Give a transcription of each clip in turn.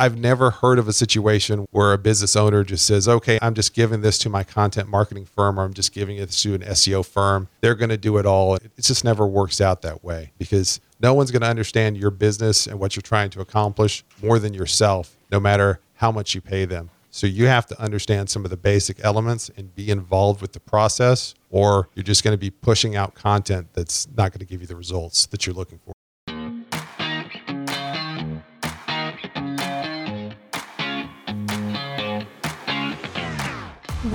I've never heard of a situation where a business owner just says, okay, I'm just giving this to my content marketing firm or I'm just giving it to an SEO firm. They're going to do it all. It just never works out that way because no one's going to understand your business and what you're trying to accomplish more than yourself, no matter how much you pay them. So you have to understand some of the basic elements and be involved with the process, or you're just going to be pushing out content that's not going to give you the results that you're looking for.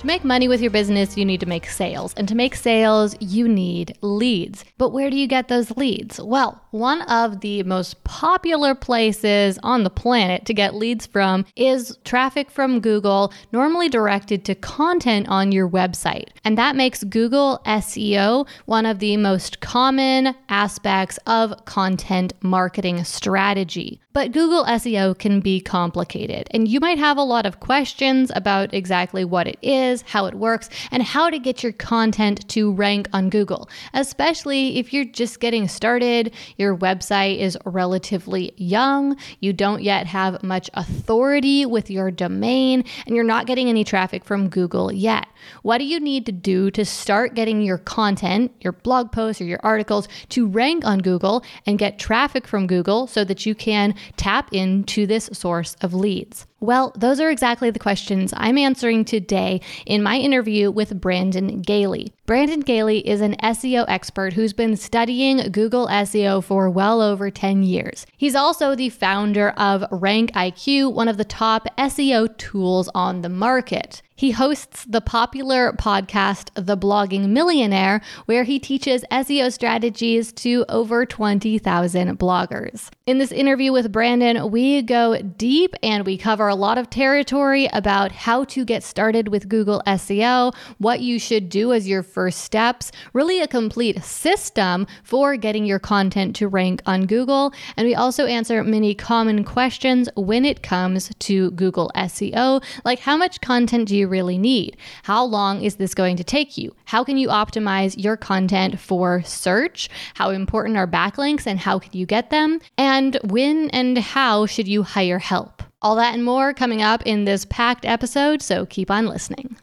To make money with your business, you need to make sales. And to make sales, you need leads. But where do you get those leads? Well, one of the most popular places on the planet to get leads from is traffic from Google, normally directed to content on your website. And that makes Google SEO one of the most common aspects of content marketing strategy. But Google SEO can be complicated, and you might have a lot of questions about exactly what it is, how it works, and how to get your content to rank on Google, especially if you're just getting started, your website is relatively young, you don't yet have much authority with your domain, and you're not getting any traffic from Google yet. What do you need to do to start getting your content, your blog posts, or your articles to rank on Google and get traffic from Google so that you can tap into this source of leads? Well, those are exactly the questions I'm answering today in my interview with Brandon Gaille. Brandon Gaille is an SEO expert who's been studying Google SEO for well over 10 years. He's also the founder of Rank IQ, one of the top SEO tools on the market. He hosts the popular podcast, The Blogging Millionaire, where he teaches SEO strategies to over 20,000 bloggers. In this interview with Brandon, we go deep and we cover a lot of territory about how to get started with Google SEO, what you should do as your first steps, really a complete system for getting your content to rank on Google. And we also answer many common questions when it comes to Google SEO, like how much content do you really need? How long is this going to take you? How can you optimize your content for search? How important are backlinks and how can you get them? And when and how should you hire help? All that and more coming up in this packed episode, so keep on listening.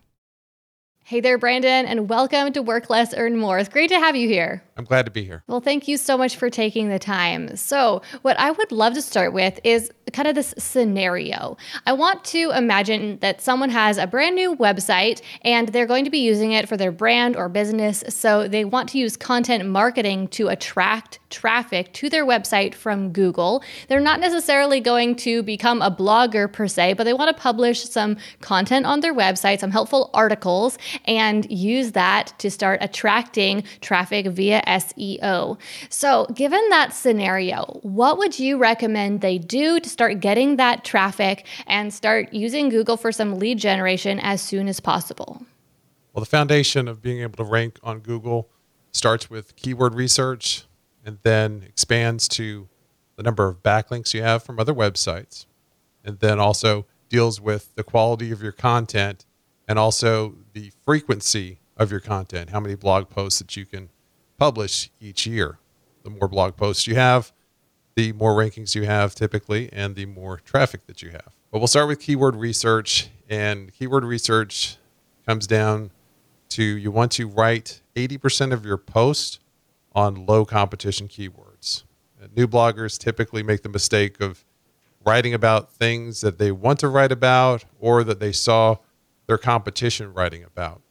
Hey there, Brandon, and welcome to Work Less, Earn More. It's great to have you here. I'm glad to be here. Well, thank you so much for taking the time. So, what I would love to start with is kind of this scenario. I want to imagine that someone has a brand new website and they're going to be using it for their brand or business. So, they want to use content marketing to attract traffic to their website from Google. They're not necessarily going to become a blogger per se, but they want to publish some content on their website, some helpful articles and use that to start attracting traffic via SEO. So, given that scenario, what would you recommend they do to start getting that traffic and start using Google for some lead generation as soon as possible? Well, the foundation of being able to rank on Google starts with keyword research and then expands to the number of backlinks you have from other websites, and then also deals with the quality of your content and also the frequency of your content, how many blog posts that you can publish each year. The more blog posts you have, the more rankings you have typically, and the more traffic that you have. But we'll start with keyword research, and keyword research comes down to you want to write 80% of your post on low competition keywords. New bloggers typically make the mistake of writing about things that they want to write about or that they saw their competition writing about.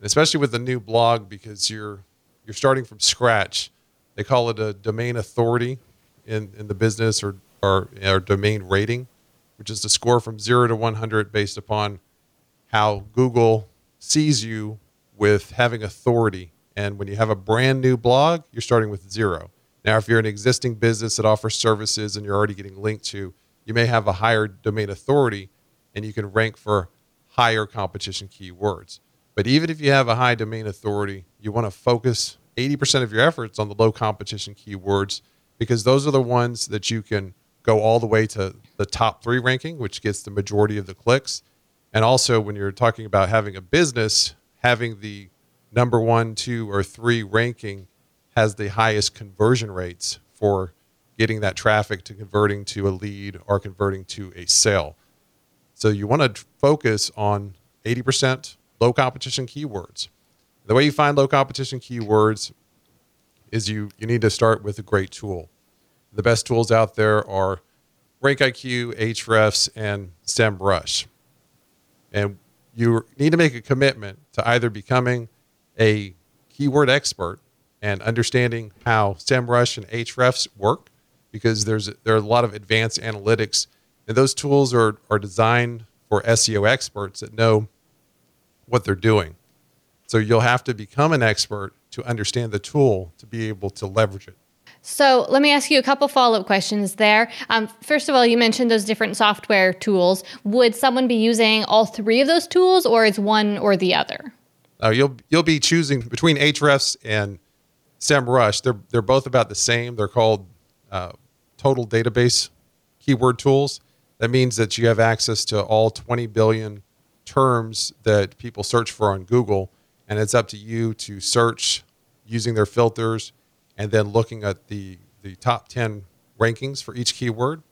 Especially with the new blog because you're you're starting from scratch. They call it a domain authority in, in the business or, or, or domain rating, which is the score from zero to 100 based upon how Google sees you with having authority. And when you have a brand new blog, you're starting with zero. Now, if you're an existing business that offers services and you're already getting linked to, you may have a higher domain authority and you can rank for higher competition keywords. But even if you have a high domain authority, you want to focus 80% of your efforts on the low competition keywords because those are the ones that you can go all the way to the top three ranking, which gets the majority of the clicks. And also, when you're talking about having a business, having the number one, two, or three ranking has the highest conversion rates for getting that traffic to converting to a lead or converting to a sale. So you want to focus on 80% low competition keywords. The way you find low competition keywords is you, you need to start with a great tool. The best tools out there are RankIQ, Ahrefs, and SEMrush. And you need to make a commitment to either becoming a keyword expert and understanding how SEMrush and Ahrefs work, because there's there are a lot of advanced analytics, and those tools are are designed for SEO experts that know what they're doing. So you'll have to become an expert to understand the tool to be able to leverage it. So let me ask you a couple follow up questions there. Um, first of all, you mentioned those different software tools. Would someone be using all three of those tools, or is one or the other? Uh, you'll you'll be choosing between Ahrefs and SEMrush. They're they're both about the same. They're called uh, total database keyword tools. That means that you have access to all 20 billion terms that people search for on Google, and it's up to you to search using their filters and then looking at the the top 10 rankings for each keyword.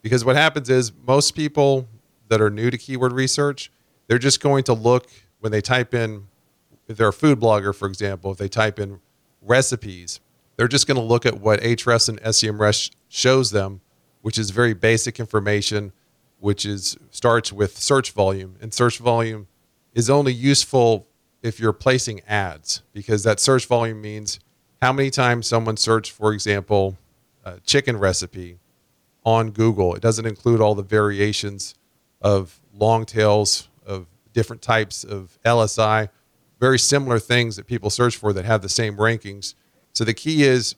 Because what happens is most people that are new to keyword research, they're just going to look when they type in if they're a food blogger, for example, if they type in recipes, they're just going to look at what Ahrefs and SEMrush shows them, which is very basic information, which is starts with search volume, and search volume is only useful if you're placing ads because that search volume means how many times someone searched, for example, a chicken recipe on Google. It doesn't include all the variations of long tails of different types of LSI very similar things that people search for that have the same rankings. So the key is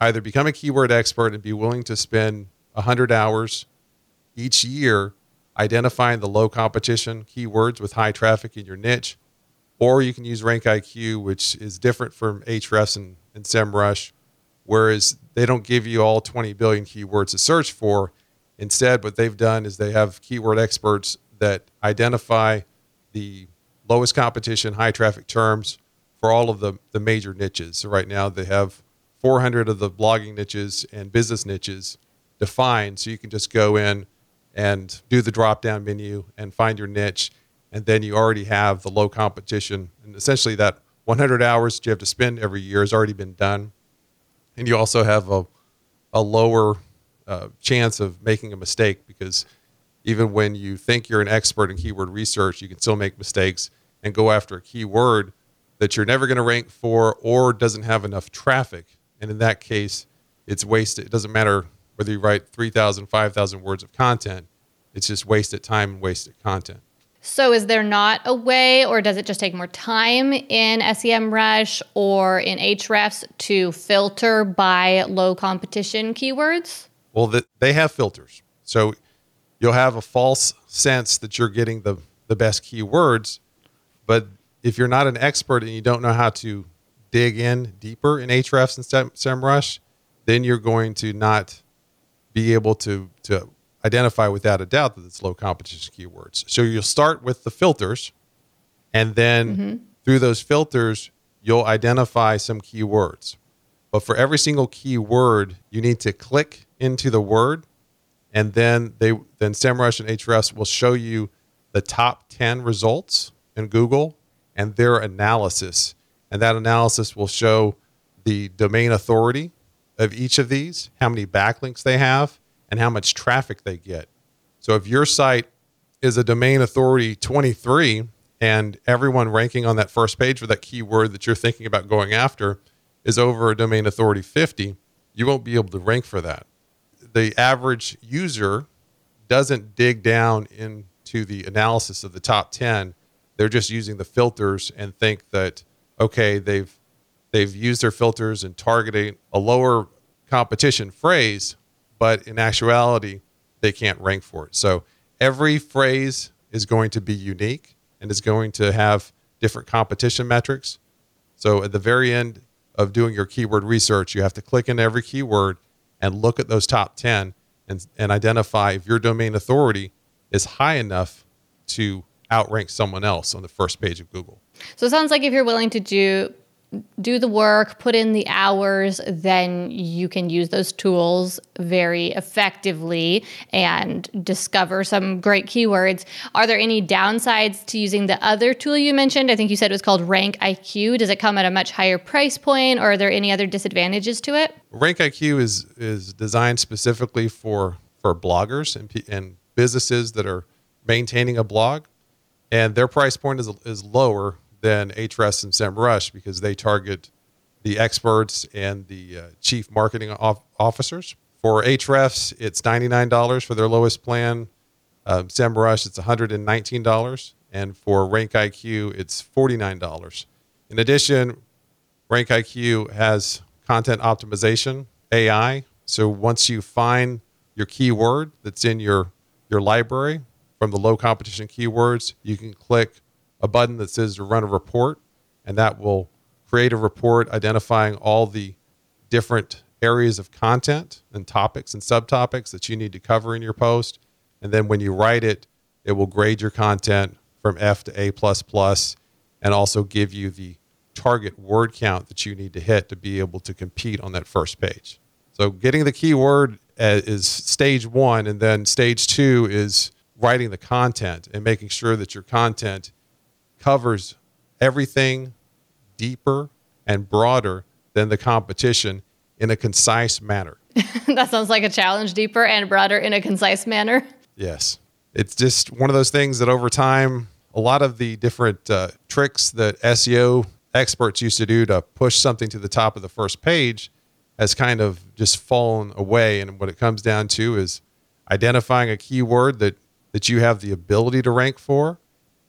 either become a keyword expert and be willing to spend 100 hours each year identifying the low competition keywords with high traffic in your niche, or you can use RankIQ, which is different from Ahrefs and, and SEMrush, whereas they don't give you all 20 billion keywords to search for. Instead, what they've done is they have keyword experts that identify the lowest competition, high traffic terms for all of the, the major niches. So right now they have 400 of the blogging niches and business niches defined. So you can just go in and do the drop down menu and find your niche. And then you already have the low competition. And essentially that 100 hours that you have to spend every year has already been done. And you also have a, a lower uh, chance of making a mistake because even when you think you're an expert in keyword research, you can still make mistakes and go after a keyword that you're never going to rank for or doesn't have enough traffic. And in that case, it's wasted. It doesn't matter whether you write 3,000, 5,000 words of content, it's just wasted time and wasted content. So, is there not a way, or does it just take more time in SEMrush or in Ahrefs to filter by low competition keywords? Well, the, they have filters. So, you'll have a false sense that you're getting the, the best keywords but if you're not an expert and you don't know how to dig in deeper in Ahrefs and SEMrush, then you're going to not be able to to identify without a doubt that it's low competition keywords. So you'll start with the filters, and then mm-hmm. through those filters, you'll identify some keywords. But for every single keyword, you need to click into the word, and then they then SEMrush and Ahrefs will show you the top ten results in Google and their analysis. And that analysis will show the domain authority of each of these, how many backlinks they have, and how much traffic they get. So if your site is a domain authority 23 and everyone ranking on that first page for that keyword that you're thinking about going after is over a domain authority 50, you won't be able to rank for that. The average user doesn't dig down into the analysis of the top 10 they're just using the filters and think that okay, they've they've used their filters and targeting a lower competition phrase, but in actuality, they can't rank for it. So every phrase is going to be unique and is going to have different competition metrics. So at the very end of doing your keyword research, you have to click in every keyword and look at those top 10 and, and identify if your domain authority is high enough to outrank someone else on the first page of Google. So it sounds like if you're willing to do do the work, put in the hours, then you can use those tools very effectively and discover some great keywords. Are there any downsides to using the other tool you mentioned? I think you said it was called Rank IQ. Does it come at a much higher price point or are there any other disadvantages to it? Rank IQ is is designed specifically for for bloggers and and businesses that are maintaining a blog and their price point is is lower than Ahrefs and SEMrush because they target the experts and the uh, chief marketing off- officers. For Ahrefs, it's $99 for their lowest plan. Um, SEMrush, it's $119. And for Rank IQ, it's $49. In addition, Rank IQ has content optimization AI. So once you find your keyword that's in your, your library from the low competition keywords, you can click a button that says to run a report, and that will create a report identifying all the different areas of content and topics and subtopics that you need to cover in your post. And then when you write it, it will grade your content from F to A plus plus and also give you the target word count that you need to hit to be able to compete on that first page. So getting the keyword uh, is stage one, and then stage two is writing the content and making sure that your content covers everything deeper and broader than the competition in a concise manner. that sounds like a challenge, deeper and broader in a concise manner. Yes. It's just one of those things that over time, a lot of the different uh, tricks that SEO experts used to do to push something to the top of the first page has kind of just fallen away. And what it comes down to is identifying a keyword that, that you have the ability to rank for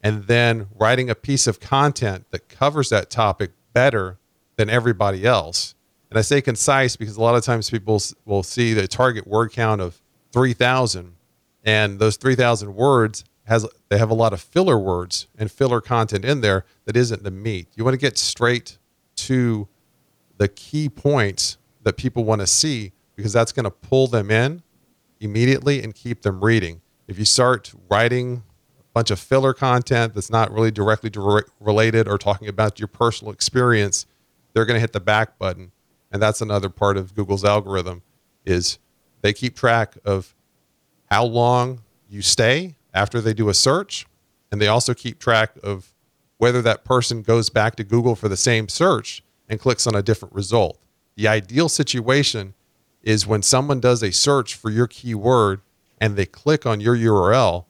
and then writing a piece of content that covers that topic better than everybody else. And I say concise because a lot of times people will see the target word count of 3,000, and those 3,000 words has they have a lot of filler words and filler content in there that isn't the meat. You want to get straight to the key points that people want to see because that's going to pull them in immediately and keep them reading. If you start writing bunch of filler content that's not really directly related or talking about your personal experience, they're going to hit the back button. And that's another part of Google's algorithm is they keep track of how long you stay after they do a search, and they also keep track of whether that person goes back to Google for the same search and clicks on a different result. The ideal situation is when someone does a search for your keyword and they click on your URL,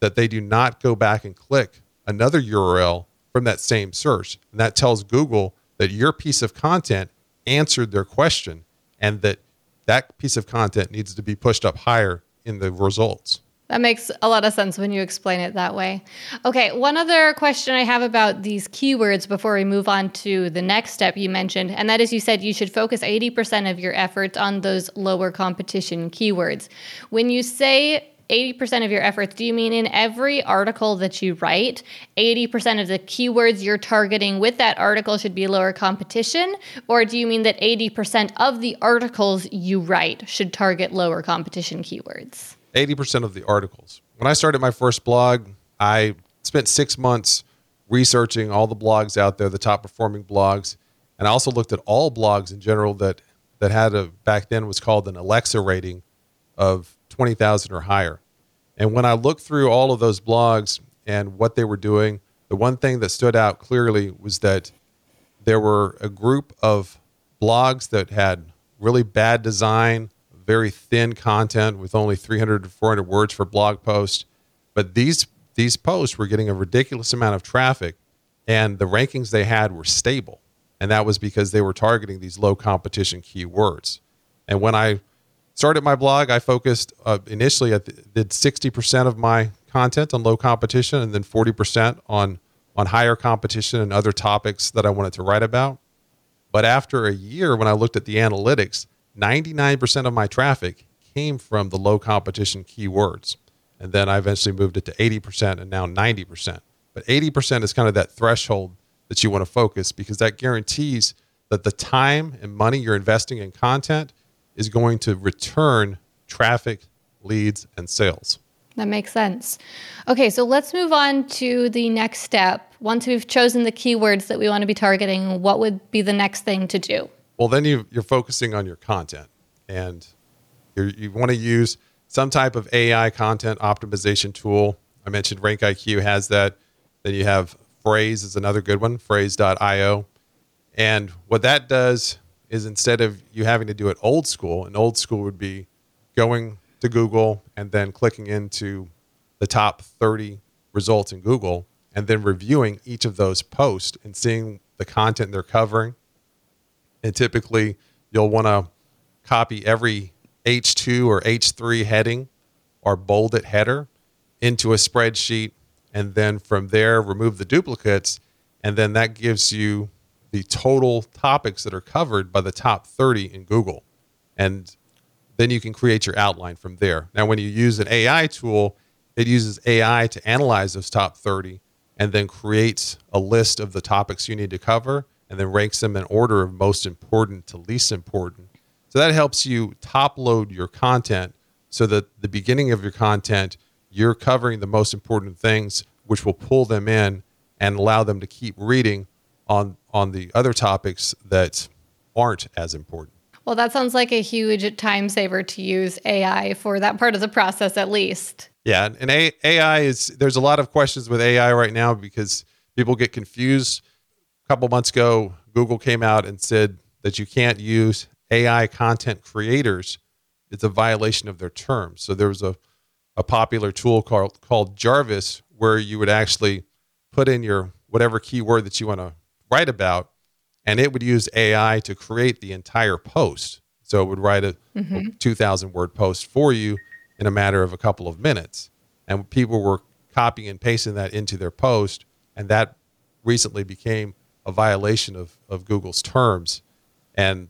that they do not go back and click another URL from that same search. And that tells Google that your piece of content answered their question and that that piece of content needs to be pushed up higher in the results. That makes a lot of sense when you explain it that way. Okay, one other question I have about these keywords before we move on to the next step you mentioned, and that is you said you should focus 80% of your efforts on those lower competition keywords. When you say 80% of your efforts, do you mean in every article that you write, 80% of the keywords you're targeting with that article should be lower competition? Or do you mean that 80% of the articles you write should target lower competition keywords? 80% of the articles. When I started my first blog, I spent six months researching all the blogs out there, the top performing blogs. And I also looked at all blogs in general that, that had a, back then was called an Alexa rating of 20,000 or higher. And when I looked through all of those blogs and what they were doing, the one thing that stood out clearly was that there were a group of blogs that had really bad design, very thin content with only 300 to 400 words for blog posts. But these these posts were getting a ridiculous amount of traffic, and the rankings they had were stable, and that was because they were targeting these low competition keywords. And when I started my blog, I focused uh, initially, I did 60% of my content on low competition and then 40% on, on higher competition and other topics that I wanted to write about. But after a year, when I looked at the analytics, 99% of my traffic came from the low competition keywords. And then I eventually moved it to 80% and now 90%. But 80% is kind of that threshold that you want to focus because that guarantees that the time and money you're investing in content is going to return traffic, leads, and sales. That makes sense. Okay, so let's move on to the next step. Once we've chosen the keywords that we want to be targeting, what would be the next thing to do? Well, then you, you're focusing on your content and you want to use some type of AI content optimization tool. I mentioned RankIQ has that. Then you have Frase is another good one, frase.io. And what that does is instead of you having to do it old school, an old school would be going to Google and then clicking into the top 30 results in Google and then reviewing each of those posts and seeing the content they're covering. And typically, you'll want to copy every H2 or H3 heading or bolded header into a spreadsheet. And then from there, remove the duplicates. And then that gives you the total topics that are covered by the top 30 in Google. And then you can create your outline from there. Now, when you use an AI tool, it uses AI to analyze those top 30 and then creates a list of the topics you need to cover and then ranks them in order of most important to least important. So that helps you top load your content so that the beginning of your content, you're covering the most important things, which will pull them in and allow them to keep reading on, on the other topics that aren't as important. Well, that sounds like a huge time saver to use AI for that part of the process, at least. Yeah, and AI is there's a lot of questions with AI right now because people get confused. A couple months ago, Google came out and said that you can't use AI content creators. It's a violation of their terms. So there was a, a popular tool called called Jarvis where you would actually put in your whatever keyword that you want to write about and it would use AI to create the entire post. So it would write a, mm-hmm. a 2,000 word post for you in a matter of a couple of minutes. And people were copying and pasting that into their post. And that recently became a violation of, of Google's terms. And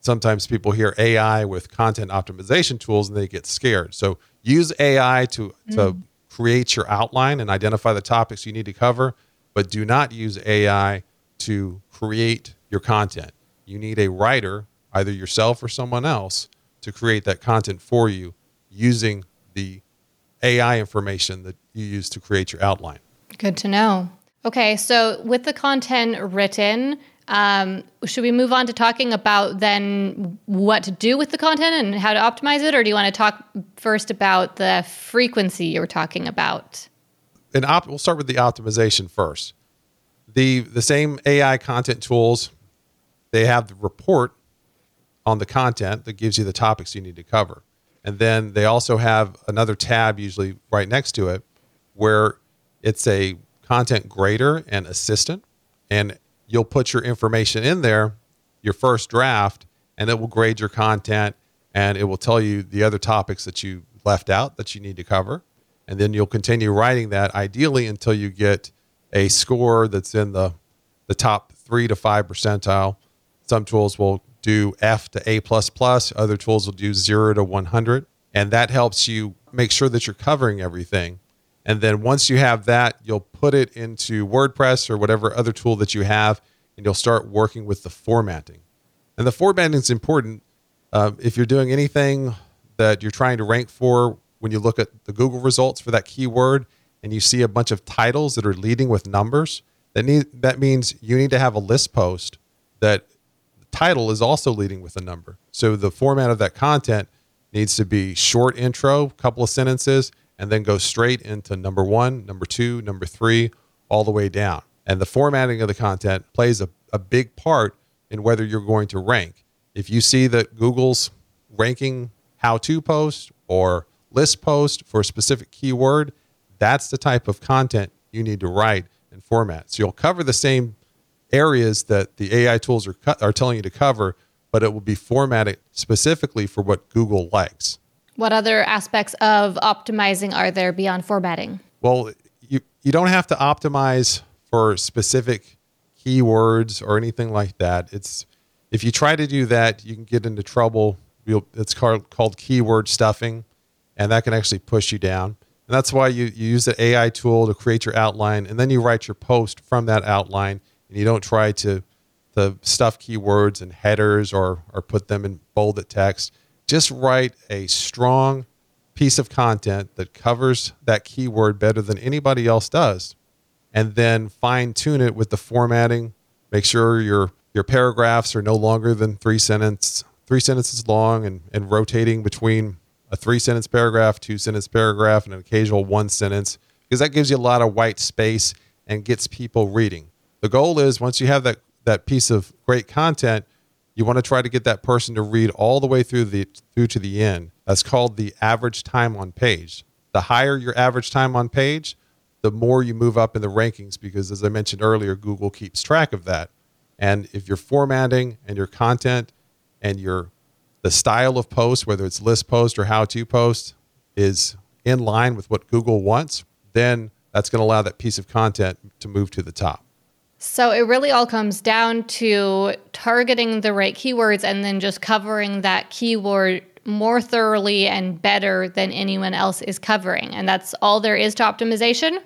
sometimes people hear AI with content optimization tools and they get scared. So use AI to, mm. to create your outline and identify the topics you need to cover, but do not use AI to create your content. You need a writer, either yourself or someone else, to create that content for you using the AI information that you use to create your outline. Good to know. Okay, so with the content written, um, should we move on to talking about then what to do with the content and how to optimize it, or do you want to talk first about the frequency you were talking about? And op- we'll start with the optimization first. The the same AI content tools they have the report on the content that gives you the topics you need to cover. And then they also have another tab, usually right next to it, where it's a content grader and assistant. And you'll put your information in there, your first draft, and it will grade your content and it will tell you the other topics that you left out that you need to cover. And then you'll continue writing that ideally until you get a score that's in the, the top three to five percentile some tools will do F to A plus plus. Other tools will do zero to 100. And that helps you make sure that you're covering everything. And then once you have that, you'll put it into WordPress or whatever other tool that you have, and you'll start working with the formatting. And the formatting is important. Uh, if you're doing anything that you're trying to rank for, when you look at the Google results for that keyword and you see a bunch of titles that are leading with numbers, that, need, that means you need to have a list post that title is also leading with a number. So the format of that content needs to be short intro, couple of sentences, and then go straight into number one, number two, number three, all the way down. And the formatting of the content plays a, a big part in whether you're going to rank. If you see that Google's ranking how to post or list post for a specific keyword, that's the type of content you need to write and format. So you'll cover the same areas that the AI tools are, are telling you to cover, but it will be formatted specifically for what Google likes. What other aspects of optimizing are there beyond formatting? Well, you, you don't have to optimize for specific keywords or anything like that. It's if you try to do that, you can get into trouble you'll, it's called, called keyword stuffing, and that can actually push you down. And that's why you, you use the AI tool to create your outline, and then you write your post from that outline, and you don't try to, to stuff keywords and headers or, or put them in bolded text. Just write a strong piece of content that covers that keyword better than anybody else does and then fine tune it with the formatting make sure your your paragraphs are no longer than three sentence three sentences long and, and rotating between a three sentence paragraph two sentence paragraph and an occasional one sentence because that gives you a lot of white space and gets people reading the goal is once you have that that piece of great content you want to try to get that person to read all the way through the through to the end that's called the average time on page. The higher your average time on page, the more you move up in the rankings because, as I mentioned earlier, Google keeps track of that. And if your formatting and your content and your the style of post, whether it's list post or how to post, is in line with what Google wants, then that's going to allow that piece of content to move to the top. So it really all comes down to targeting the right keywords and then just covering that keyword more thoroughly and better than anyone else is covering. And that's all there is to optimization.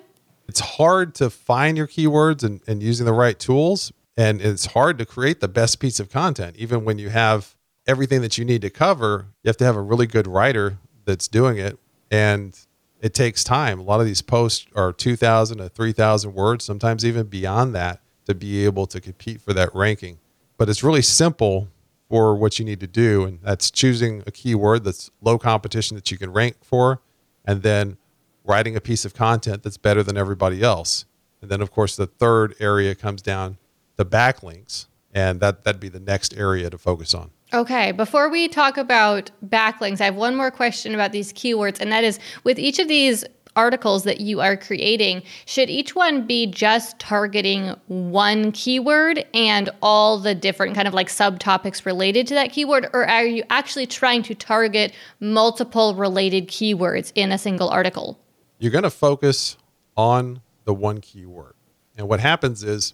It's hard to find your keywords and, and using the right tools. And it's hard to create the best piece of content. Even when you have everything that you need to cover, you have to have a really good writer that's doing it. And it takes time. A lot of these posts are 2,000 to 3,000 words, sometimes even beyond that, to be able to compete for that ranking. But it's really simple for what you need to do. And that's choosing a keyword that's low competition that you can rank for, and then writing a piece of content that's better than everybody else. And then, of course, the third area comes down the backlinks, and that, that'd be the next area to focus on. Okay, before we talk about backlinks, I have one more question about these keywords, and that is with each of these articles that you are creating, should each one be just targeting one keyword and all the different kind of like subtopics related to that keyword? Or are you actually trying to target multiple related keywords in a single article? You're going to focus on the one keyword. And what happens is,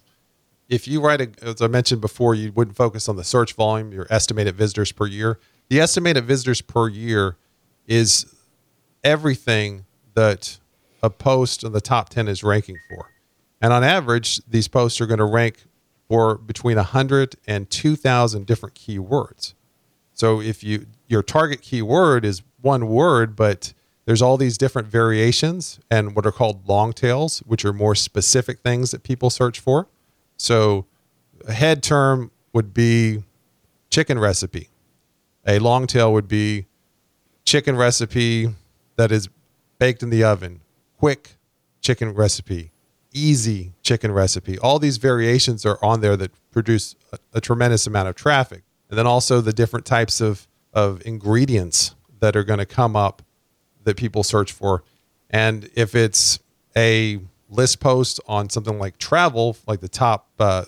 if you write a, as I mentioned before, you wouldn't focus on the search volume, your estimated visitors per year. The estimated visitors per year is everything that a post in the top 10 is ranking for. And on average, these posts are going to rank for between 100 and 2,000 different keywords. So if you your target keyword is one word, but there's all these different variations and what are called long tails, which are more specific things that people search for. So a head term would be chicken recipe. A long tail would be chicken recipe that is baked in the oven, quick chicken recipe, easy chicken recipe. All these variations are on there that produce a, a, tremendous amount of traffic. And then also the different types of, of ingredients that are going to come up that people search for. And if it's a list post on something like travel, like the top uh,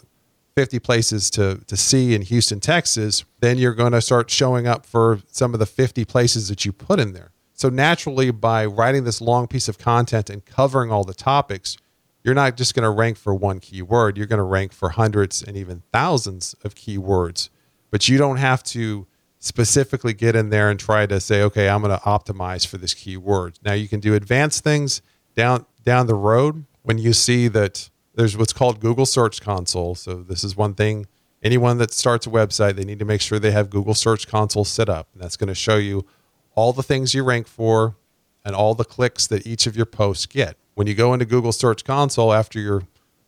50 places to, to see in Houston, Texas, then you're going to start showing up for some of the 50 places that you put in there. So naturally, by writing this long piece of content and covering all the topics, you're not just going to rank for one keyword. You're going to rank for hundreds and even thousands of keywords. But you don't have to specifically get in there and try to say, okay, I'm going to optimize for this keyword. Now you can do advanced things down down the road when you see that there's what's called Google Search Console. So this is one thing. Anyone that starts a website, they need to make sure they have Google Search Console set up, and that's going to show you all the things you rank for and all the clicks that each of your posts get. When you go into Google Search Console after your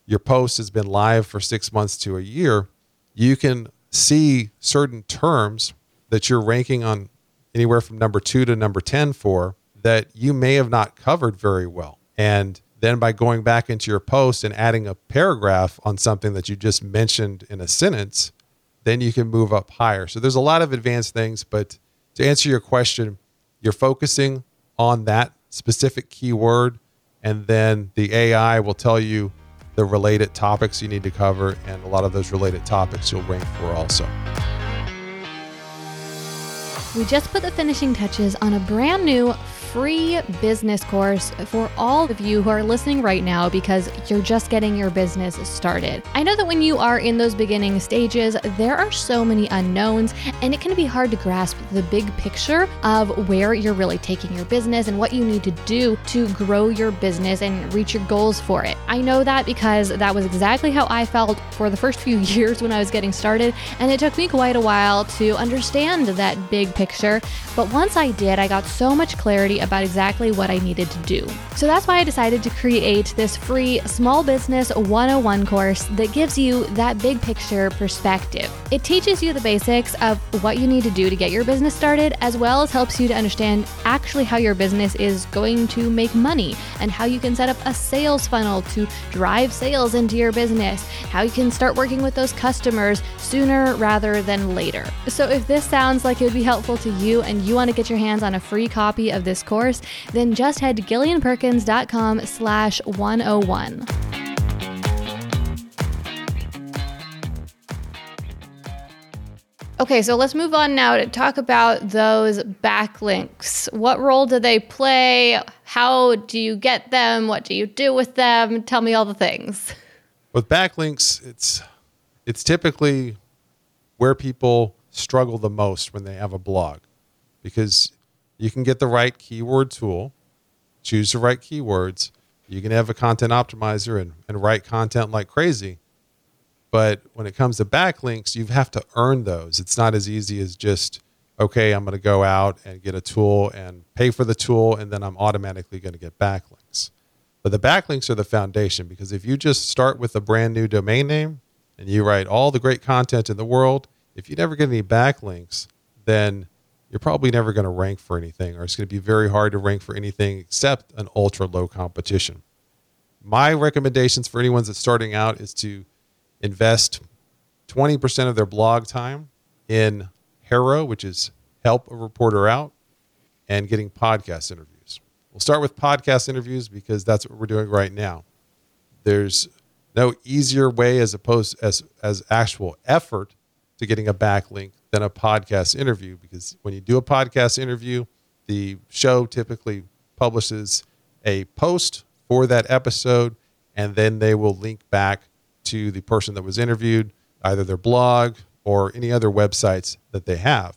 your post has been live for 6 months to a year, you can see certain terms that you're ranking on anywhere from number 2 to number 10 for that you may have not covered very well. And then by going back into your post and adding a paragraph on something that you just mentioned in a sentence, then you can move up higher. So there's a lot of advanced things, but to answer your question, you're focusing on that specific keyword, and then the AI will tell you the related topics you need to cover, and a lot of those related topics you'll rank for also. We just put the finishing touches on a brand new free business course for all of you who are listening right now because you're just getting your business started. I know that when you are in those beginning stages, there are so many unknowns, and it can be hard to grasp the big picture of where you're really taking your business and what you need to do to grow your business and reach your goals for it. I know that because that was exactly how I felt for the first few years when I was getting started, and it took me quite a while to understand that big picture. But once I did, I got so much clarity about exactly what I needed to do. So that's why I decided to create this free Small Business 101 course that gives you that big picture perspective. It teaches you the basics of what you need to do to get your business started, as well as helps you to understand actually how your business is going to make money and how you can set up a sales funnel to drive sales into your business, how you can start working with those customers sooner rather than later. So if this sounds like it would be helpful to you and you want to get your hands on a free copy of this course, then just head to gillianperkins.com slash 101. Okay, so let's move on now to talk about those backlinks. What role do they play? How do you get them? What do you do with them? Tell me all the things. With backlinks, it's it's typically where people struggle the most when they have a blog because you can get the right keyword tool, choose the right keywords, you can have a content optimizer and, and write content like crazy. But when it comes to backlinks, you have to earn those. It's not as easy as just, okay, I'm going to go out and get a tool and pay for the tool, and then I'm automatically going to get backlinks. But the backlinks are the foundation because if you just start with a brand new domain name and you write all the great content in the world, if you never get any backlinks, then you're probably never going to rank for anything, or it's going to be very hard to rank for anything except an ultra low competition. My recommendations for anyone that's starting out is to invest 20% of their blog time in HARO, which is help a reporter out, and getting podcast interviews. We'll start with podcast interviews because that's what we're doing right now. There's no easier way as opposed as as actual effort to getting a backlink than a podcast interview because when you do a podcast interview, the show typically publishes a post for that episode and then they will link back to the person that was interviewed, either their blog or any other websites that they have.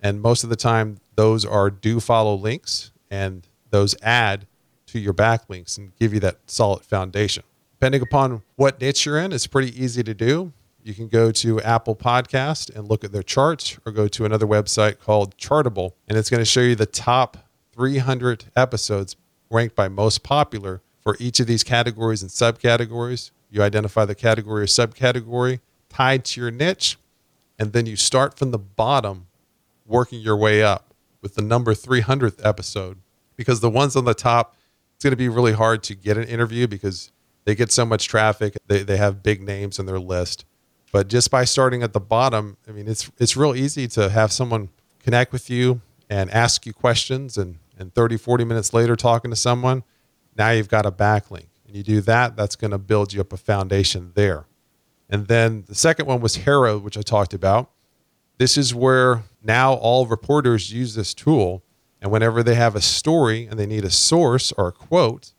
And most of the time, those are do follow links and those add to your backlinks and give you that solid foundation. Depending upon what niche you're in, it's pretty easy to do. You can go to Apple Podcast and look at their charts or go to another website called Chartable and it's going to show you the top 300 episodes ranked by most popular for each of these categories and subcategories. You identify the category or subcategory tied to your niche, and then you start from the bottom, working your way up with the number 300th episode. Because the ones on the top, it's going to be really hard to get an interview because they get so much traffic. They, they have big names in their list. But just by starting at the bottom, I mean, it's, it's real easy to have someone connect with you and ask you questions. And, and 30, 40 minutes later, talking to someone, now you've got a backlink. And you do that, that's going to build you up a foundation there. And then the second one was HARO, which I talked about. This is where now all reporters use this tool. And whenever they have a story and they need a source or a quote,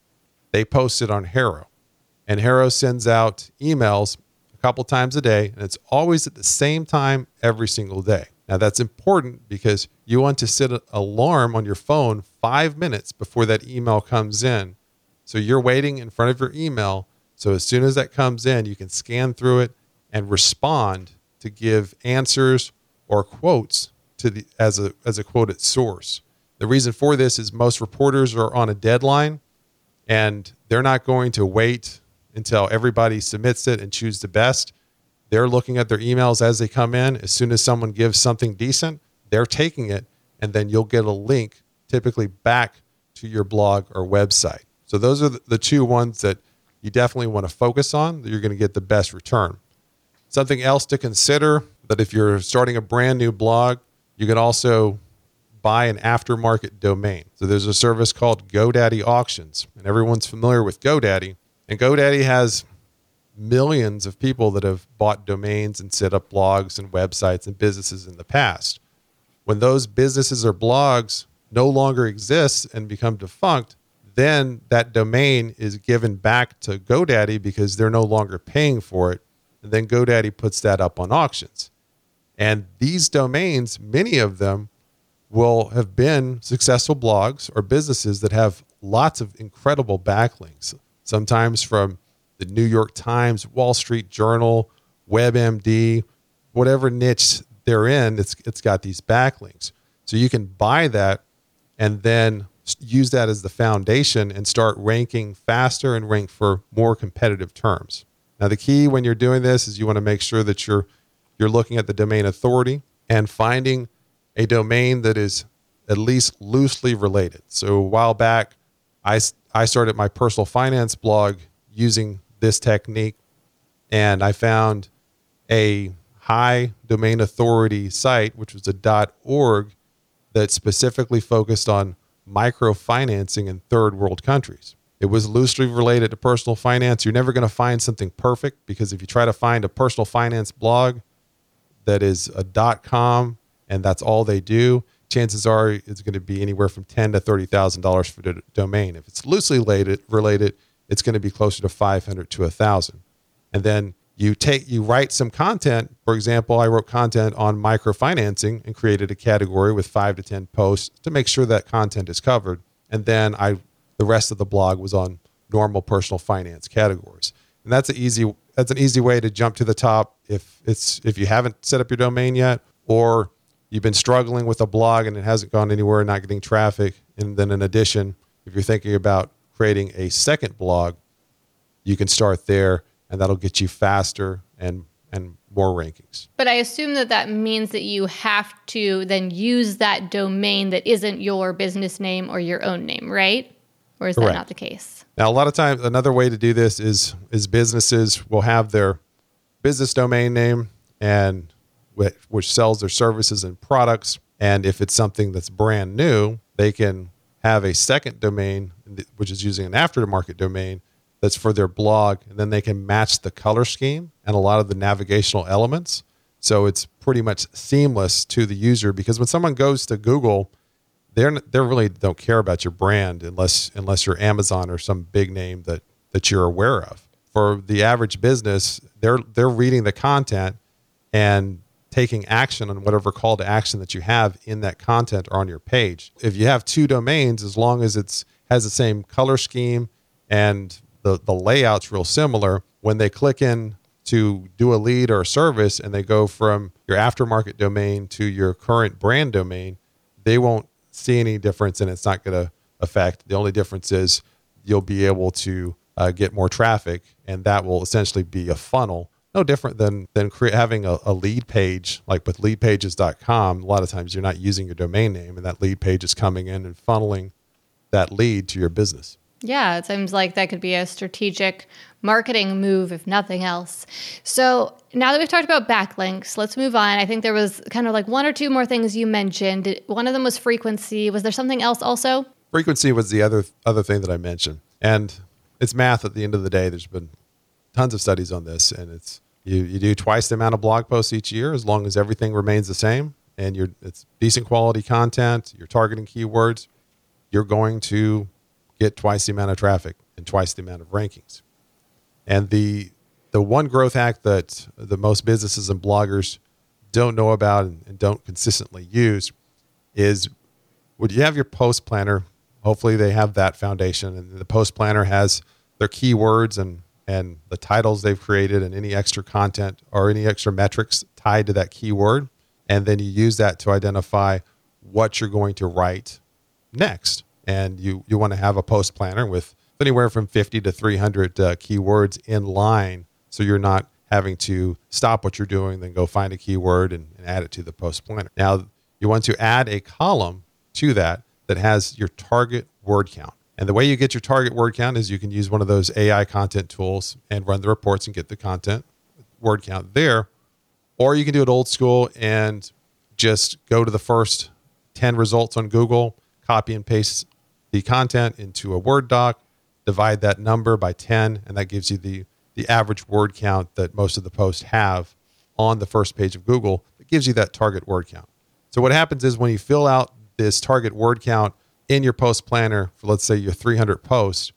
they post it on HARO. And HARO sends out emails couple times a day, and it's always at the same time every single day. Now, that's important because you want to set an alarm on your phone five minutes before that email comes in. So you're waiting in front of your email. So as soon as that comes in, you can scan through it and respond to give answers or quotes to the as a as a quoted source. The reason for this is most reporters are on a deadline and they're not going to wait until everybody submits it and choose the best. They're looking at their emails as they come in. As soon as someone gives something decent, they're taking it, and then you'll get a link typically back to your blog or website. So those are the two ones that you definitely want to focus on that you're going to get the best return. Something else to consider that if you're starting a brand new blog, you can also buy an aftermarket domain. So there's a service called GoDaddy Auctions, and everyone's familiar with GoDaddy. And GoDaddy has millions of people that have bought domains and set up blogs and websites and businesses in the past. when those businesses or blogs no longer exist and become defunct, then that domain is given back to GoDaddy because they're no longer paying for it. And then GoDaddy puts that up on auctions. And these domains, many of them will have been successful blogs or businesses that have lots of incredible backlinks, sometimes from the New York Times, Wall Street Journal, WebMD, whatever niche they're in, it's, it's got these backlinks. So you can buy that and then use that as the foundation and start ranking faster and rank for more competitive terms. Now, the key when you're doing this is you want to make sure that you're you're looking at the domain authority and finding a domain that is at least loosely related. So a while back, I I started my personal finance blog using this technique, and I found a high domain authority site, which was a .org, that specifically focused on microfinancing in third world countries. It was loosely related to personal finance. You're never going to find something perfect because if you try to find a personal finance blog that is a .com and that's all they do, chances are it's going to be anywhere from ten to thirty thousand dollars for the domain. If it's loosely related, related, it's going to be closer to five hundred to a thousand. And then you take you write some content for example i wrote content on microfinancing and created a category with five to ten posts to make sure that content is covered and then i the rest of the blog was on normal personal finance categories and that's an easy that's an easy way to jump to the top if it's if you haven't set up your domain yet or you've been struggling with a blog and it hasn't gone anywhere not getting traffic and then in addition if you're thinking about creating a second blog you can start there and that'll get you faster and and more rankings. But I assume that that means that you have to then use that domain that isn't your business name or your own name, right? Or is Correct. that not the case? Now, a lot of times, another way to do this is is businesses will have their business domain name and which sells their services and products. And if it's something that's brand new, they can have a second domain, which is using an aftermarket domain that's for their blog, and then they can match the color scheme and a lot of the navigational elements. So it's pretty much seamless to the user because when someone goes to Google, they're they really don't care about your brand unless unless you're Amazon or some big name that that you're aware of. For the average business, they're they're reading the content and taking action on whatever call to action that you have in that content or on your page. If you have two domains, as long as it's has the same color scheme and the, the layout's real similar. When they click in to do a lead or a service and they go from your aftermarket domain to your current brand domain, they won't see any difference and it's not going to affect. The only difference is you'll be able to uh, get more traffic and that will essentially be a funnel. No different than than cre- having a, a lead page like with leadpages.com. A lot of times you're not using your domain name and that lead page is coming in and funneling that lead to your business. Yeah, it seems like that could be a strategic marketing move, if nothing else. So now that we've talked about backlinks, let's move on. I think there was kind of like one or two more things you mentioned. One of them was frequency. Was there something else also? Frequency was the other other thing that I mentioned, and it's math. At the end of the day, there's been tons of studies on this, and it's you, you do twice the amount of blog posts each year as long as everything remains the same, and you're it's decent quality content. You're targeting keywords. You're going to get twice the amount of traffic and twice the amount of rankings. And the the one growth hack that the most businesses and bloggers don't know about and, and don't consistently use is would you have your post planner hopefully they have that foundation and the post planner has their keywords and and the titles they've created and any extra content or any extra metrics tied to that keyword. And then you use that to identify what you're going to write next. And you you want to have a post planner with anywhere from 50 to 300 uh, keywords in line. So you're not having to stop what you're doing then go find a keyword and, and add it to the post planner. Now you want to add a column to that that has your target word count and the way you get your target word count is you can use one of those ai content tools and run the reports and get the content word count there or you can do it old school and just go to the first 10 results on google copy and paste the content into a Word doc, divide that number by 10, and that gives you the, the average word count that most of the posts have on the first page of Google. It gives you that target word count. So what happens is when you fill out this target word count in your post planner for let's say your 300 posts,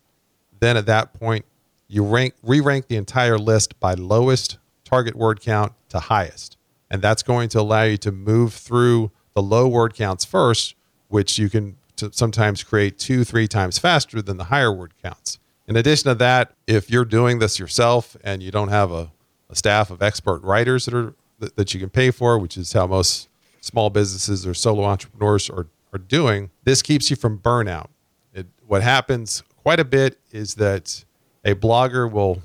then at that point you rank re-rank the entire list by lowest target word count to highest. And that's going to allow you to move through the low word counts first, which you can sometimes create two, three times faster than the higher word counts. In addition to that, if you're doing this yourself and you don't have a, a staff of expert writers that are that, that you can pay for, which is how most small businesses or solo entrepreneurs are, are doing, this keeps you from burnout. It, what happens quite a bit is that a blogger will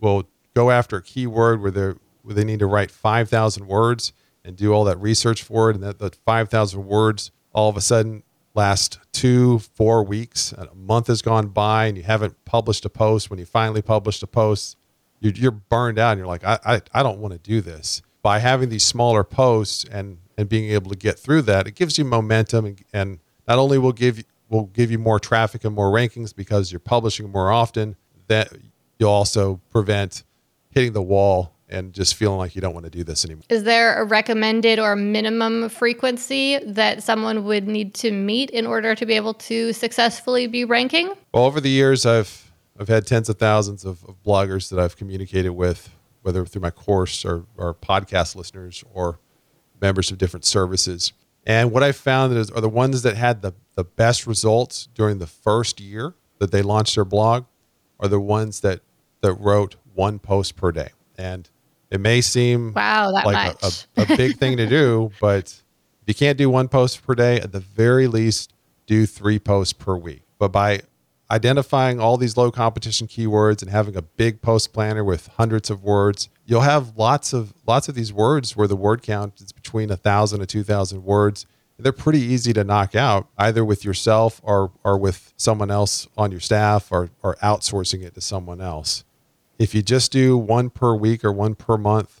will go after a keyword where they where they need to write 5,000 words and do all that research for it, and that, the 5,000 words all of a sudden last two, four weeks, a month has gone by, and you haven't published a post. When you finally published a post, you're, you're burned out, and you're like, I, I, I don't want to do this. By having these smaller posts and and being able to get through that, it gives you momentum, and, and not only will give you will give you more traffic and more rankings because you're publishing more often. That you'll also prevent hitting the wall and just feeling like you don't want to do this anymore. Is there a recommended or minimum frequency that someone would need to meet in order to be able to successfully be ranking? Well, over the years, I've I've had tens of thousands of, of bloggers that I've communicated with, whether through my course or, or podcast listeners or members of different services. And what I found is are the ones that had the, the best results during the first year that they launched their blog are the ones that that wrote one post per day. And it may seem wow, that like much. a, a, a big thing to do, but if you can't do one post per day, at the very least, do three posts per week. But by identifying all these low competition keywords and having a big post planner with hundreds of words, you'll have lots of lots of these words where the word count is between a thousand and two thousand words. They're pretty easy to knock out, either with yourself or or with someone else on your staff or or outsourcing it to someone else if you just do one per week or one per month,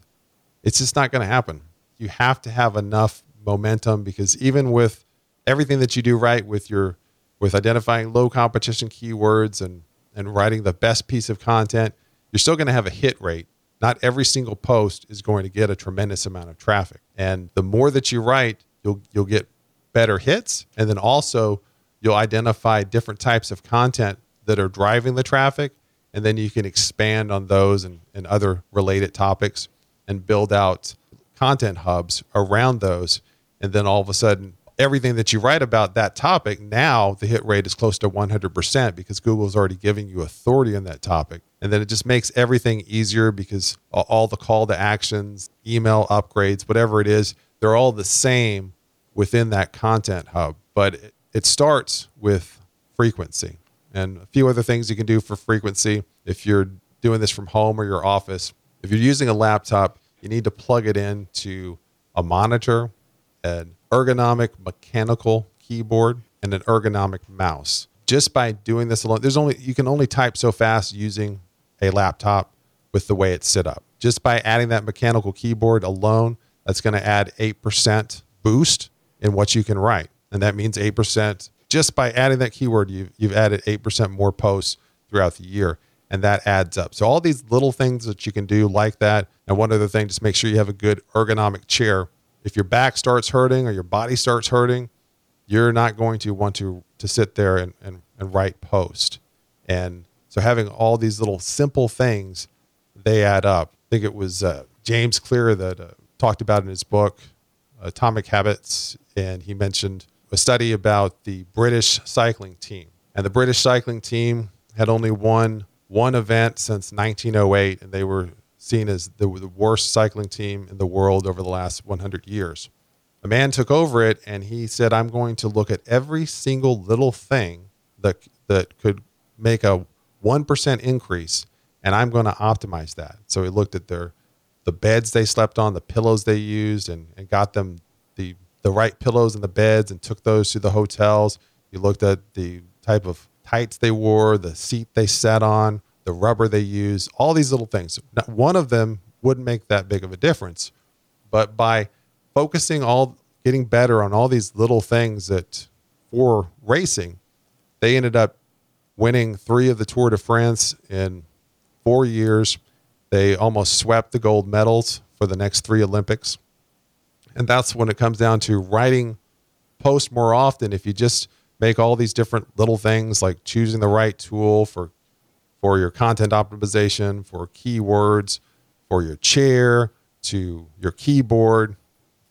it's just not going to happen. You have to have enough momentum because even with everything that you do right with your with identifying low competition keywords and and writing the best piece of content, you're still going to have a hit rate. Not every single post is going to get a tremendous amount of traffic. And the more that you write, you'll you'll get better hits. And then also you'll identify different types of content that are driving the traffic. And then you can expand on those and, and other related topics and build out content hubs around those. And then all of a sudden everything that you write about that topic now the hit rate is close to 100% because google's already giving you authority on that topic and then it just makes everything easier because all the call to actions email upgrades whatever it is they're all the same within that content hub but it, it starts with frequency and a few other things you can do for frequency. If you're doing this from home or your office, if you're using a laptop, you need to plug it into a monitor, an ergonomic mechanical keyboard, and an ergonomic mouse. Just by doing this alone, there's only you can only type so fast using a laptop with the way it's set up. Just by adding that mechanical keyboard alone, that's going to add 8% boost in what you can write. And that means 8% just by adding that keyword, you've, you've added 8% more posts throughout the year. And that adds up. So, all these little things that you can do like that. And one other thing, just make sure you have a good ergonomic chair. If your back starts hurting or your body starts hurting, you're not going to want to, to sit there and, and, and write post. And so, having all these little simple things, they add up. I think it was uh, James Clear that uh, talked about in his book, Atomic Habits. And he mentioned a study about the British cycling team. And the British cycling team had only won one event since 1908, and they were seen as the, the worst cycling team in the world over the last 100 years. A man took over it and he said, I'm going to look at every single little thing that, that could make a 1% increase, and I'm going to optimize that. So he looked at their the beds they slept on, the pillows they used, and, and got them the the right pillows in the beds and took those to the hotels. He looked at the type of tights they wore, the seat they sat on, the rubber they use, all these little things. Not one of them wouldn't make that big of a difference. But by focusing all getting better on all these little things that for racing, they ended up winning three of the Tour de France in four years. They almost swept the gold medals for the next three Olympics And that's when it comes down to writing post more often. If you just make all these different little things like choosing the right tool for for your content optimization, for keywords, for your chair, to your keyboard,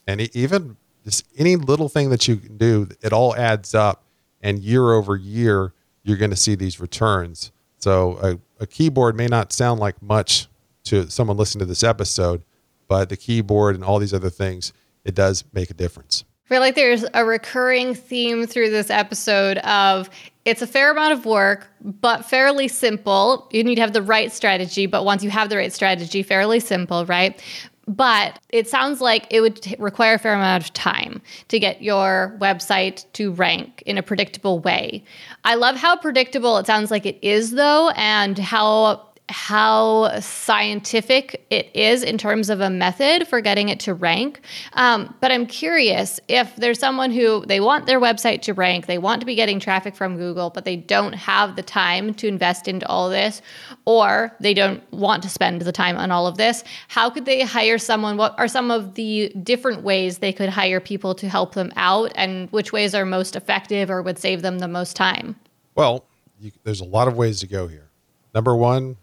and even just any little thing that you can do, it all adds up. And year over year, you're going to see these returns. So a, a keyboard may not sound like much to someone listening to this episode, but the keyboard and all these other things, it does make a difference. Feel like there's a recurring theme through this episode of it's a fair amount of work, but fairly simple. You need to have the right strategy, but once you have the right strategy, fairly simple, right? But it sounds like it would t- require a fair amount of time to get your website to rank in a predictable way. I love how predictable it sounds like it is, though, and how how scientific it is in terms of a method for getting it to rank. Um, but I'm curious if there's someone who they want their website to rank, they want to be getting traffic from Google, but they don't have the time to invest into all this, or they don't want to spend the time on all of this. How could they hire someone? What are some of the different ways they could hire people to help them out, and which ways are most effective or would save them the most time? Well, you, there's a lot of ways to go here. Number one,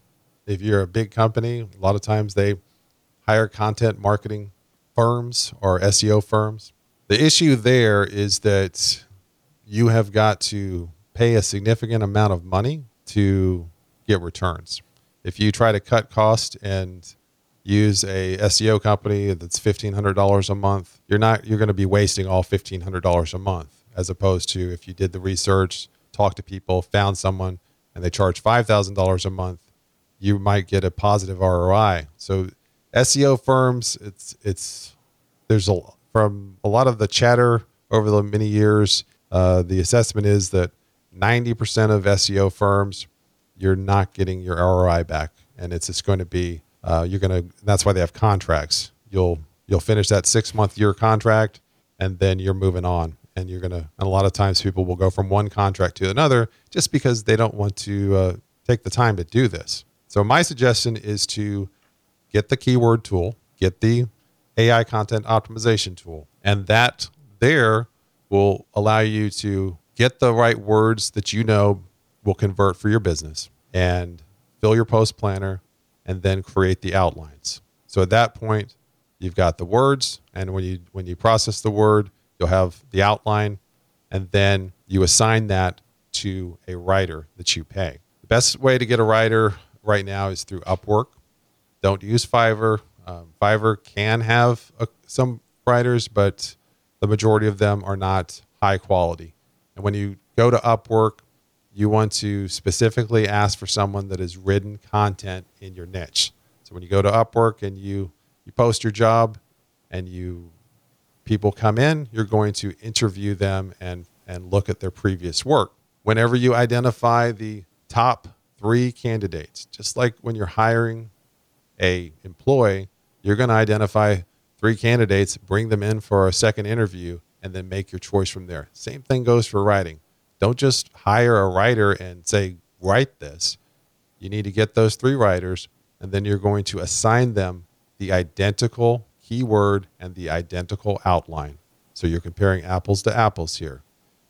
if you're a big company, a lot of times they hire content marketing firms or SEO firms. The issue there is that you have got to pay a significant amount of money to get returns. If you try to cut cost and use a SEO company that's $1500 a month, you're not you're going to be wasting all $1500 a month as opposed to if you did the research, talked to people, found someone and they charge $5000 a month you might get a positive ROI. So SEO firms, it's it's there's a from a lot of the chatter over the many years. Uh, the assessment is that 90% of SEO firms, you're not getting your ROI back, and it's just going to be uh, you're going to. That's why they have contracts. You'll you'll finish that six month year contract, and then you're moving on. And you're gonna. And a lot of times, people will go from one contract to another just because they don't want to uh, take the time to do this. So my suggestion is to get the keyword tool, get the AI content optimization tool, and that there will allow you to get the right words that you know will convert for your business and fill your post planner and then create the outlines. So at that point, you've got the words and when you when you process the word, you'll have the outline and then you assign that to a writer that you pay. The best way to get a writer right now is through Upwork. Don't use Fiverr. Um, Fiverr can have a, some writers, but the majority of them are not high quality. And when you go to Upwork, you want to specifically ask for someone that has written content in your niche. So when you go to Upwork and you you post your job and you people come in, you're going to interview them and and look at their previous work. Whenever you identify the top three candidates. Just like when you're hiring a employee, you're going to identify three candidates, bring them in for a second interview, and then make your choice from there. Same thing goes for writing. Don't just hire a writer and say, write this. You need to get those three writers, and then you're going to assign them the identical keyword and the identical outline. So you're comparing apples to apples here.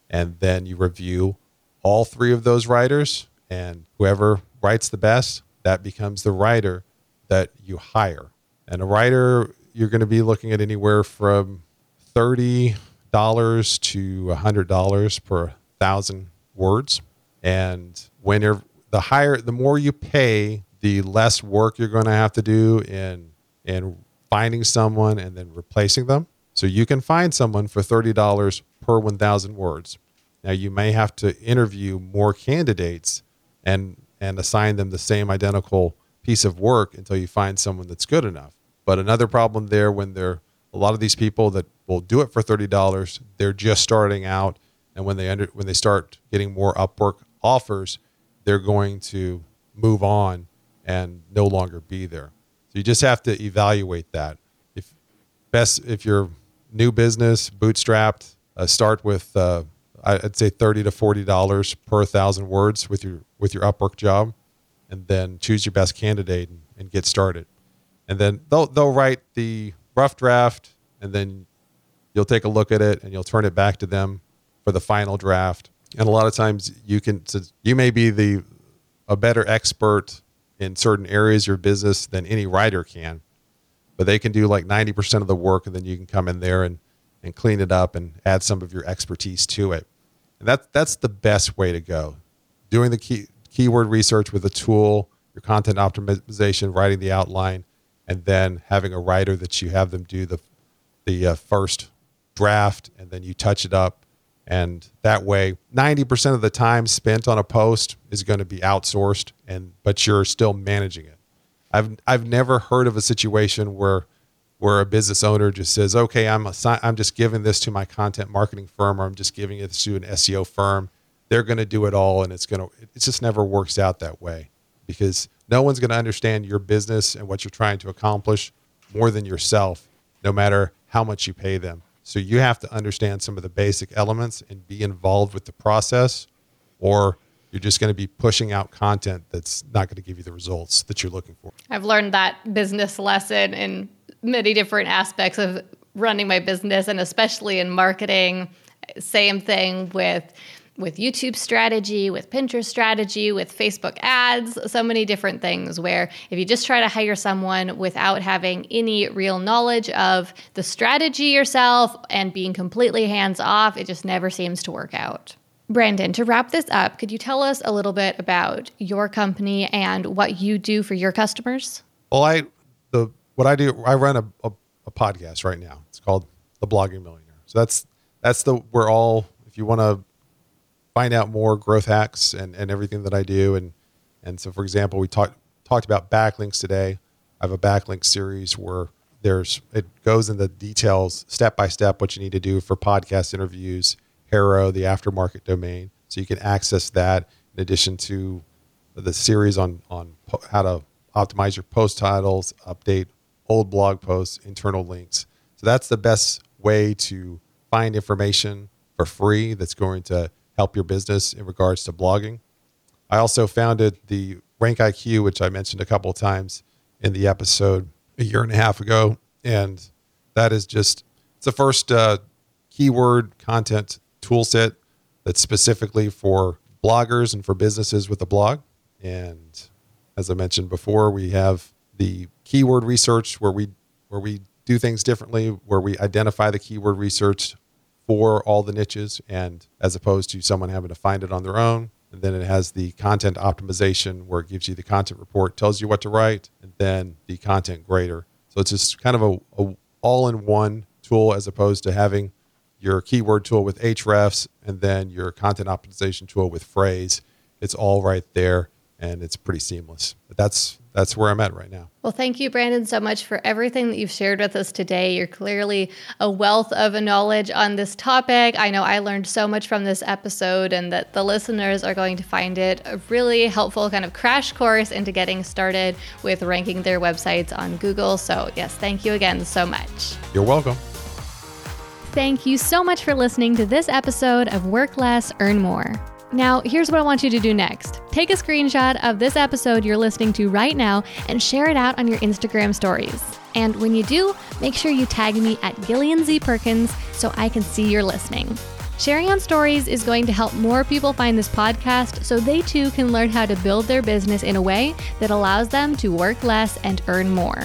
And then you review all three of those writers and whoever writes the best, that becomes the writer that you hire. And a writer, you're going to be looking at anywhere from $30 to $100 per thousand words. And when you're the higher, the more you pay, the less work you're going to have to do in, in finding someone and then replacing them. So you can find someone for $30 per 1,000 words. Now, you may have to interview more candidates and and assign them the same identical piece of work until you find someone that's good enough. But another problem there when they're a lot of these people that will do it for thirty dollars, they're just starting out, and when they under, when they start getting more Upwork offers, they're going to move on and no longer be there. So you just have to evaluate that. If best if you're new business, bootstrapped, uh, start with uh, I'd say thirty to forty dollars per thousand words with your with your Upwork job, and then choose your best candidate and, and get started. And then they'll they'll write the rough draft, and then you'll take a look at it and you'll turn it back to them for the final draft. And a lot of times you can you may be the a better expert in certain areas of your business than any writer can, but they can do like 90% of the work and then you can come in there and, and clean it up and add some of your expertise to it. And that, that's the best way to go. Doing the key, keyword research with a tool, your content optimization, writing the outline, and then having a writer that you have them do the, the uh, first draft and then you touch it up and that way 90% of the time spent on a post is going to be outsourced and but you're still managing it i've i've never heard of a situation where where a business owner just says okay i'm assi- i'm just giving this to my content marketing firm or i'm just giving it to an seo firm they're going to do it all and it's going to it just never works out that way because no one's going to understand your business and what you're trying to accomplish more than yourself no matter how much you pay them so you have to understand some of the basic elements and be involved with the process, or you're just going to be pushing out content that's not going to give you the results that you're looking for. I've learned that business lesson in many different aspects of running my business and especially in marketing. Same thing with with YouTube strategy, with Pinterest strategy, with Facebook ads, so many different things where if you just try to hire someone without having any real knowledge of the strategy yourself and being completely hands off, it just never seems to work out. Brandon, to wrap this up, could you tell us a little bit about your company and what you do for your customers? Well, I the what I do, I run a, a, a podcast right now. It's called The Blogging Millionaire. So that's that's the we're all if you want to find out more growth hacks and, and everything that I do. And, and so, for example, we talked, talked about backlinks today. I have a backlink series where there's, it goes into details step by step what you need to do for podcast interviews, HARO, the aftermarket domain. So you can access that in addition to the series on, on how to optimize your post titles, update old blog posts, internal links. So that's the best way to find information for free that's going to help your business in regards to blogging. I also founded the Rank IQ, which I mentioned a couple of times in the episode a year and a half ago, and that is just it's the first uh, keyword content toolset that's specifically for bloggers and for businesses with a blog. And as I mentioned before, we have the keyword research where we where we do things differently, where we identify the keyword research for all the niches and as opposed to someone having to find it on their own and then it has the content optimization where it gives you the content report tells you what to write and then the content grader. So it's just kind of a, a all-in-one tool as opposed to having your keyword tool with Ahrefs and then your content optimization tool with Frase. It's all right there and it's pretty seamless. But that's that's where I'm at right now. Well, thank you, Brandon, so much for everything that you've shared with us today. You're clearly a wealth of knowledge on this topic. I know I learned so much from this episode, and that the listeners are going to find it a really helpful kind of crash course into getting started with ranking their websites on Google. So, yes, thank you again so much. You're welcome. Thank you so much for listening to this episode of Work Less, Earn More. Now, here's what I want you to do next take a screenshot of this episode you're listening to right now and share it out on your Instagram stories. And when you do, make sure you tag me at Gillian Z. Perkins so I can see you're listening. Sharing on stories is going to help more people find this podcast so they too can learn how to build their business in a way that allows them to work less and earn more.